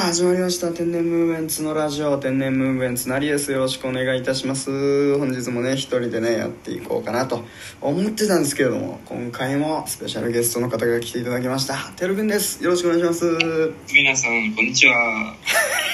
あ始まりました。天然ムーブメンツのラジオ天然ムーブメンツなりです。よろしくお願いいたします。本日もね一人でねやっていこうかなと思ってたんですけれども今回もスペシャルゲストの方が来ていただきました。てるくんです。よろしくお願いします。皆さんこんにちは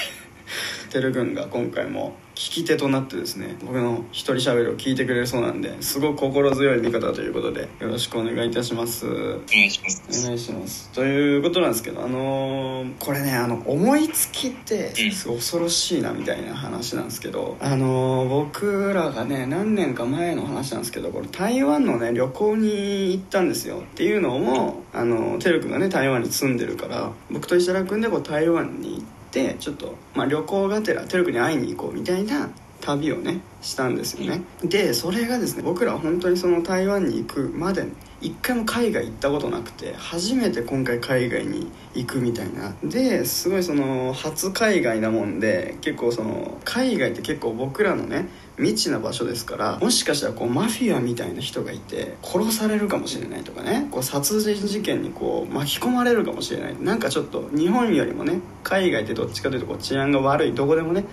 てるくんが今回も聞き手となってですね僕の一人喋りを聞いてくれるそうなんですごく心強い味方ということでよろしくお願いいたします。おお願いします。願いします。ということなんですけどあのーこれねあの思いつきってすごい恐ろしいなみたいな話なんですけどあのー僕らがね何年か前の話なんですけどこれ台湾のね旅行に行ったんですよ。っていうのもあのてるくんがね台湾に住んでるから僕と石原君でこう台湾に行ってちょっと、まあ、旅行がてらてるくんに会いに行こうみたいな旅をねしたんですよね。でそれがですね僕らは本当にその台湾に行くまで一回も海外行ったことなくて初めて今回海外に行くみたいな。ですごいその初海外なもんで結構その海外って結構僕らのね未知な場所ですからもしかしたらこうマフィアみたいな人がいて殺されるかもしれないとかね。こう殺人事件にこう巻き込まれるかもしれない。なんかちょっと日本よりもね海外ってどっちかというとこう治安が悪いどこでもね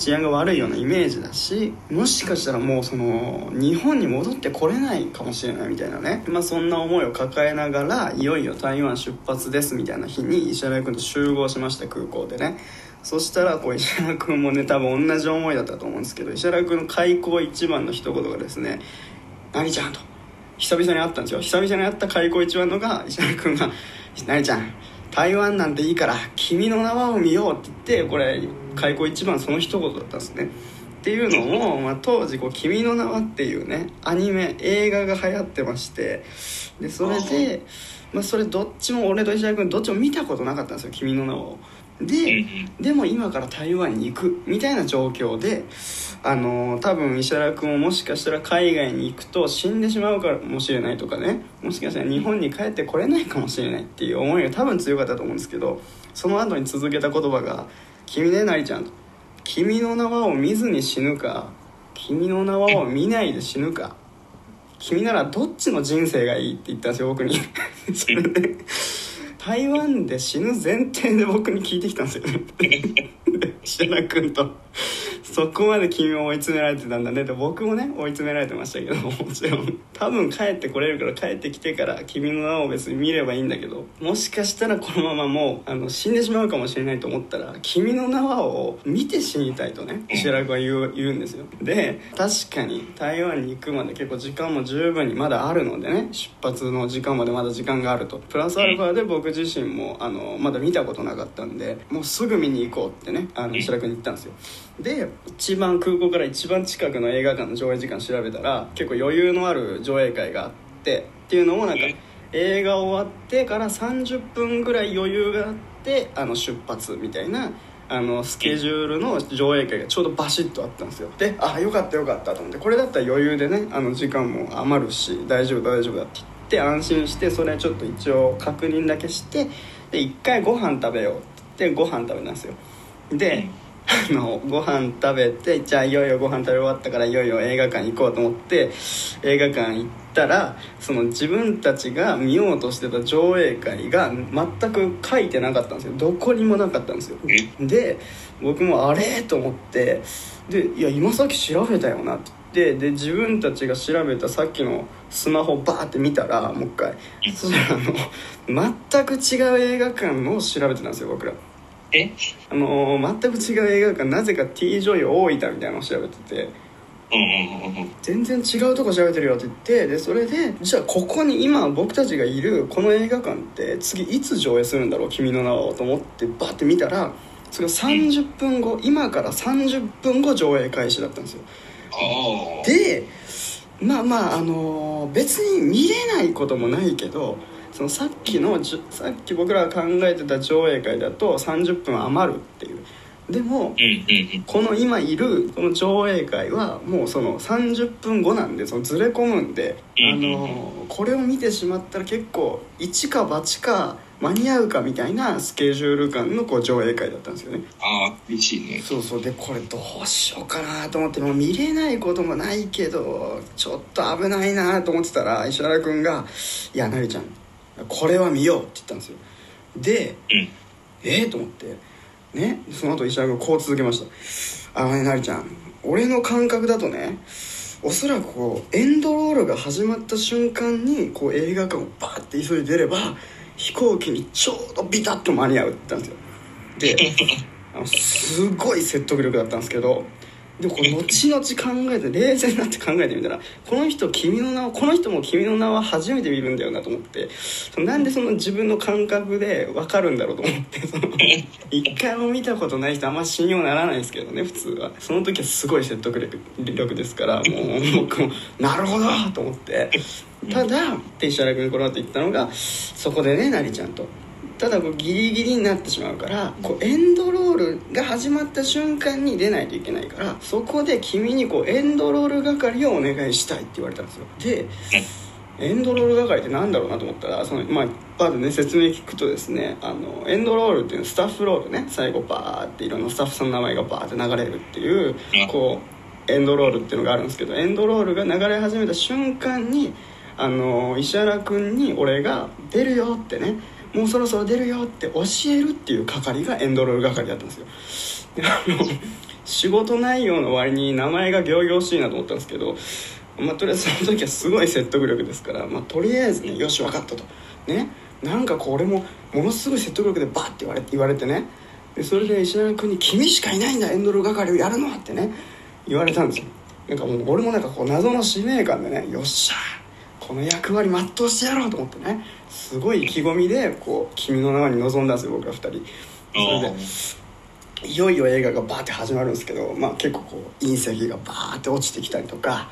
治安が悪いようなイメージだしもしかしたらもうその日本に戻ってこれないかもしれないみたいなね、まあ、そんな思いを抱えながらいよいよ台湾出発ですみたいな日に石原君と集合しました空港でね。そしたらこう石原君もね多分同じ思いだったと思うんですけど石原君の開口一番の一言がですね「何ちゃん」と。久々に会ったんですよ。久々に会った開口一番のが石原君が「何ちゃん台湾なんていいから君の名はを見よう」って言ってこれ開口一番その一言だったんですねっていうのも、まあ、当時こう「君の名は」っていうねアニメ映画が流行ってましてでそれで、まあ、それどっちも俺と石原君どっちも見たことなかったんですよ「君の名は」を。ででも今から台湾に行くみたいな状況であの多分石原君ももしかしたら海外に行くと死んでしまうかもしれないとかね。もしかしたら日本に帰ってこれないかもしれないっていう思いが多分強かったと思うんですけどその後に続けた言葉が「君ねなりちゃん」と「君の名はを見ずに死ぬか君の名はを見ないで死ぬか。君ならどっちの人生がいい?」って言ったんですよ僕に。それで台湾で死ぬ前提で僕に聞いてきたんですよね。で石原君と。そこまで君を追い詰められてたんだね。で僕もね追い詰められてましたけど もちろん。多分帰ってこれるから帰ってきてから君の名を別に見ればいいんだけどもしかしたらこのままもうあの死んでしまうかもしれないと思ったら君の名はを見て死にたいとね石原君は言うんですよ。で確かに台湾に行くまで結構時間も十分にまだあるのでね出発の時間までまだ時間があると。プラスアルファで僕自身もあのまだ見たことなかったんでもうすぐ見に行こうってねあの石原君に言ったんですよ。で一番空港から一番近くの映画館の上映時間調べたら結構余裕のある上映会があってっていうのもなんか映画終わってから30分ぐらい余裕があってあの出発みたいなあのスケジュールの上映会がちょうどバシッとあったんですよ。であよかったよかったと思ってこれだったら余裕でねあの時間も余るし大丈夫だ大丈夫だって言って安心してそれちょっと一応確認だけしてで一回ご飯食べようって言ってご飯食べたんですよ。で あのご飯食べてじゃあいよいよご飯食べ終わったからいよいよ映画館行こうと思って映画館行ったらその自分たちが見ようとしてた上映会が全く書いてなかったんですよ。どこにもなかったんですよ。で僕もあれ？と思ってでいや今さっき調べたよなって言ってで自分たちが調べたさっきのスマホバーって見たらもう一回。そしたらあの全く違う映画館を調べてたんですよ僕ら。え？あのー全く違う映画館なぜか T ジョイ大分みたいなのを調べてて。うんうんうんうん全然違うとこ調べてるよって言ってでそれでじゃあここに今僕たちがいるこの映画館って次いつ上映するんだろう「君の名は」と思ってバッて見たらそれが30分後今から30分後上映開始だったんですよ。ああでまあまああのー別に見れないこともないけどそのさっきのさっき僕らが考えてた上映会だと30分余るっていう。でもこの今いるこの上映会はもうその30分後なんでそのずれ込むんで、あのこれを見てしまったら結構一か八か間に合うかみたいなスケジュール感のこう上映会だったんですよね。ああ厳しいね。そうそう。でこれどうしようかなと思ってもう見れないこともないけどちょっと危ないなと思ってたら石原君が「いやなりちゃんこれは見よう」って言ったんですよ。でうん。えー、と思ってねその後石原君こう続けました「あのねなりちゃん俺の感覚だとねおそらくこうエンドロールが始まった瞬間にこう映画館をバーって急いで出れば飛行機にちょうどビタッと間に合うって言ったんですよ。で あのすごい説得力だったんですけどでも後々考えて冷静になって考えてみたらこの人君の名はこの人も君の名は初めて見るんだよなと思ってなんでその自分の感覚で分かるんだろうと思ってその一回も見たことない人あんま信用ならないですけどね普通は。その時はすごい説得力力ですからもう僕もなるほどと思って。ただって石原君この後言ったのがそこでねなりちゃんと。ただこうギリギリになってしまうからこうエンドロールが始まった瞬間に出ないといけないからそこで君にこうエンドロール係をお願いしたいって言われたんですよ。でエンドロール係ってなんだろうなと思ったらそのまあパーでね説明聞くとですねあのエンドロールっていうのはスタッフロールね最後バーっていろんなスタッフさんの名前がバーって流れるっていうこうエンドロールっていうのがあるんですけどエンドロールが流れ始めた瞬間にあの石原君に俺が「出るよ」ってねもうそろそろ出るよって教えるっていう係がエンドロール係だったんですよ。であの仕事内容の割に名前が仰々しいなと思ったんですけど、まあ、とりあえずその時はすごい説得力ですから、まあ、とりあえずねよし分かったと。ね。なんかこう俺もものすごい説得力でバッて言われ言われてね。でそれで石原君に「君しかいないんだエンドロール係をやるのは」ってね言われたんですよ。なんかもう俺もなんかこう謎の使命感でねよっしゃーこの役割全うしてやろうと思ってね。すごい意気込みでこう「君の名は」に臨んだんですよ僕ら2人。それでいよいよ映画がバーって始まるんですけど、まあ、結構こう隕石がバーって落ちてきたりとか、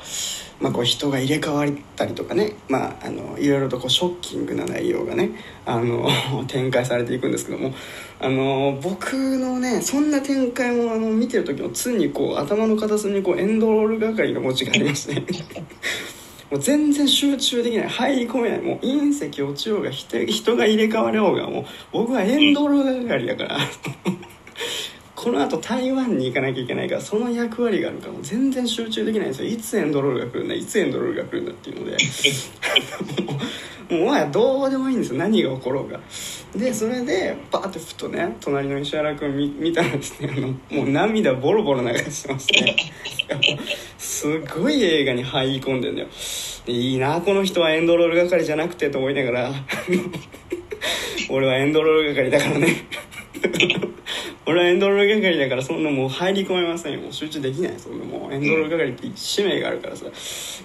まあ、こう人が入れ替わったりとかね、まあ、あのいろいろとこうショッキングな内容がねあの 展開されていくんですけどもあの僕のねそんな展開もあの見てる時も常にこう頭の片隅にこうエンドロール係の文字がありまして もう全然集中できない。入り込めない。もう隕石落ちようが人が入れ替わろうがもう僕はエンドロール係だから。このあと台湾に行かなきゃいけないからその役割があるからもう全然集中できないんですよ。いつエンドロールが来るんだいつエンドロールが来るんだっていうので。もうもはやどうでもいいんですよ。何が起ころうが。でそれでバーってふとね隣の石原君見見たらですねあのもう涙ボロボロ流してましてすごい映画に入り込んでんだよ。いいなこの人はエンドロール係じゃなくてと思いながら。俺はエンドロール係だからね。俺はエンドロール係だからそんなもう入り込めませんよ。もう集中できない。そんなもうエンドロール係って使命があるからさ。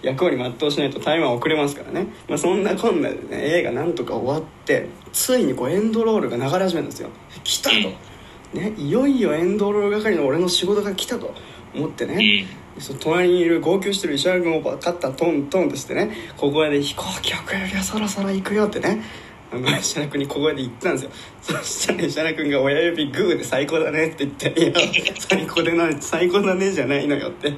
役割全うしないとタイマー遅れますからね、まあ、そんなこんなでね映画なんとか終わってついにこうエンドロールが流れ始めるんですよ。来たと、ね、いよいよエンドロール係の俺の仕事が来たと思ってね、そ隣にいる号泣してる石原君をバカッタトントンとしてね。小声で「飛行機遅れるよそろそろ行くよ」ってねあの石原君に小声で言ったんですよ。そしたら石原君が親指グーで最高だねって言って「いや最高でな最高だねじゃないのよ」って。こ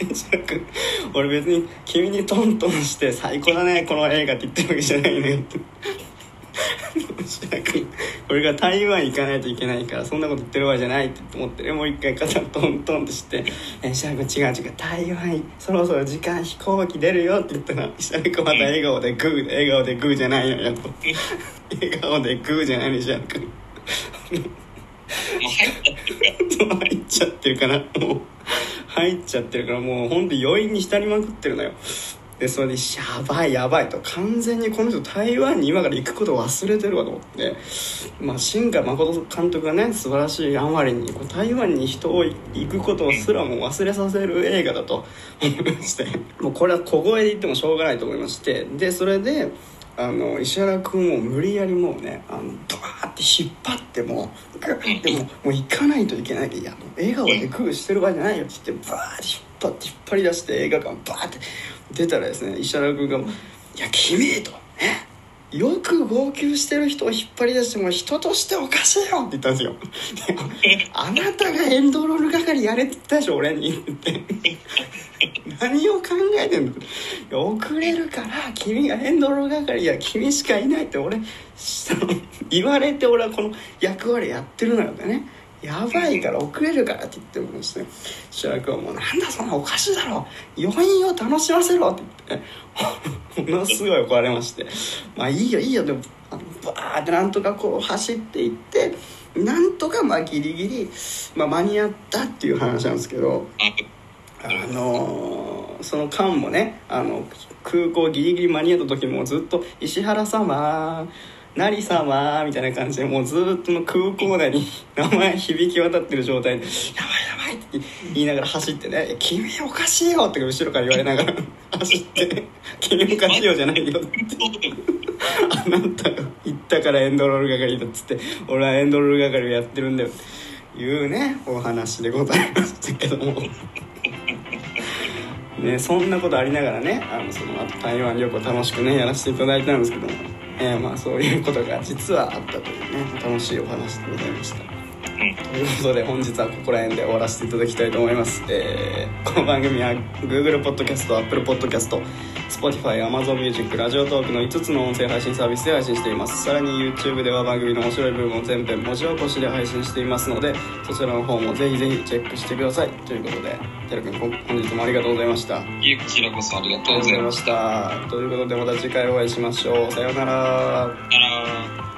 れ石原君俺別に君にトントンして「最高だねこの映画」って言ってるわけじゃないのよって。俺が台湾行かないといけないからそんなこと言ってるわけじゃないって思ってもう一回肩トントンってして「石原君違う違う台湾そろそろ時間飛行機出るよ」って言ったら石原君また笑顔でグー笑顔でグーじゃないのよと笑顔でグーじゃないの石原君。もう入っちゃってるから入っちゃってるからもう。入っちゃってるからもうほんと余韻に浸りまくってるのよ。でそれでやばいやばいと完全にこの人台湾に今から行くことを忘れてるわと思って。まあ新海誠監督がね素晴らしいあまりにこう台湾に人を行くことすらも忘れさせる映画だと 思いまして。もうこれは小声で言ってもしょうがないと思いまして。でそれであの石原君を無理やりもうねあのドーって引っ張ってもうグーってもうもう行かないといけない。いやもう笑顔でグーしてる場合じゃないよ。って言ってバーって引っ張って引っ張り出して映画館バーって出たらですね石原君が「いや君」と「ねよく号泣してる人を引っ張り出しても人としておかしいよって言ったんですよ。であなたがエンドロール係やれって言ったでしょ俺に。って何を考えてんの遅れるから君がエンドロー係や君しかいないって俺言われて俺はこの役割やってるのよね。やばいから遅れるからって言ってもですね主役はもうなんだそんなおかしいだろ。余韻を楽しませろって言って。ものすごい怒られまして。まあいいよいいよ。でもあのバーってなんとかこう走っていってなんとかまあギリギリ、まあ、間に合ったっていう話なんですけど。あのその間もねあの空港ギリギリ間に合った時もずっと「石原様成様」みたいな感じでもうずっとの空港内に 名前響き渡ってる状態で「やばいやばい」って言いながら走ってね「君おかしいよ」って後ろから言われながら 走って「君おかしいよ」じゃないよって。あなたが言ったからエンドロール係だっつって俺はエンドロール係をやってるんだよっていうねお話でございましたけどもねそんなことありながらねあのその後台湾旅行楽しくねやらせていただいたんですけども、えーまあそういうことが実はあったというね楽しいお話でございました。ということで本日はここら辺で終わらせていただきたいと思います、えーこの番組は Google Podcast、Apple Podcast、Spotify、Amazon Music、ラジオトークの5つの音声配信サービスで配信しています。さらに YouTube では番組の面白い部分を全編文字起こしで配信していますのでそちらの方もぜひぜひチェックしてください。ということでてるくん本日もありがとうございました。あいえこちらこそありがとうございましした。ということでまた次回お会いしましょう。さようなら。た。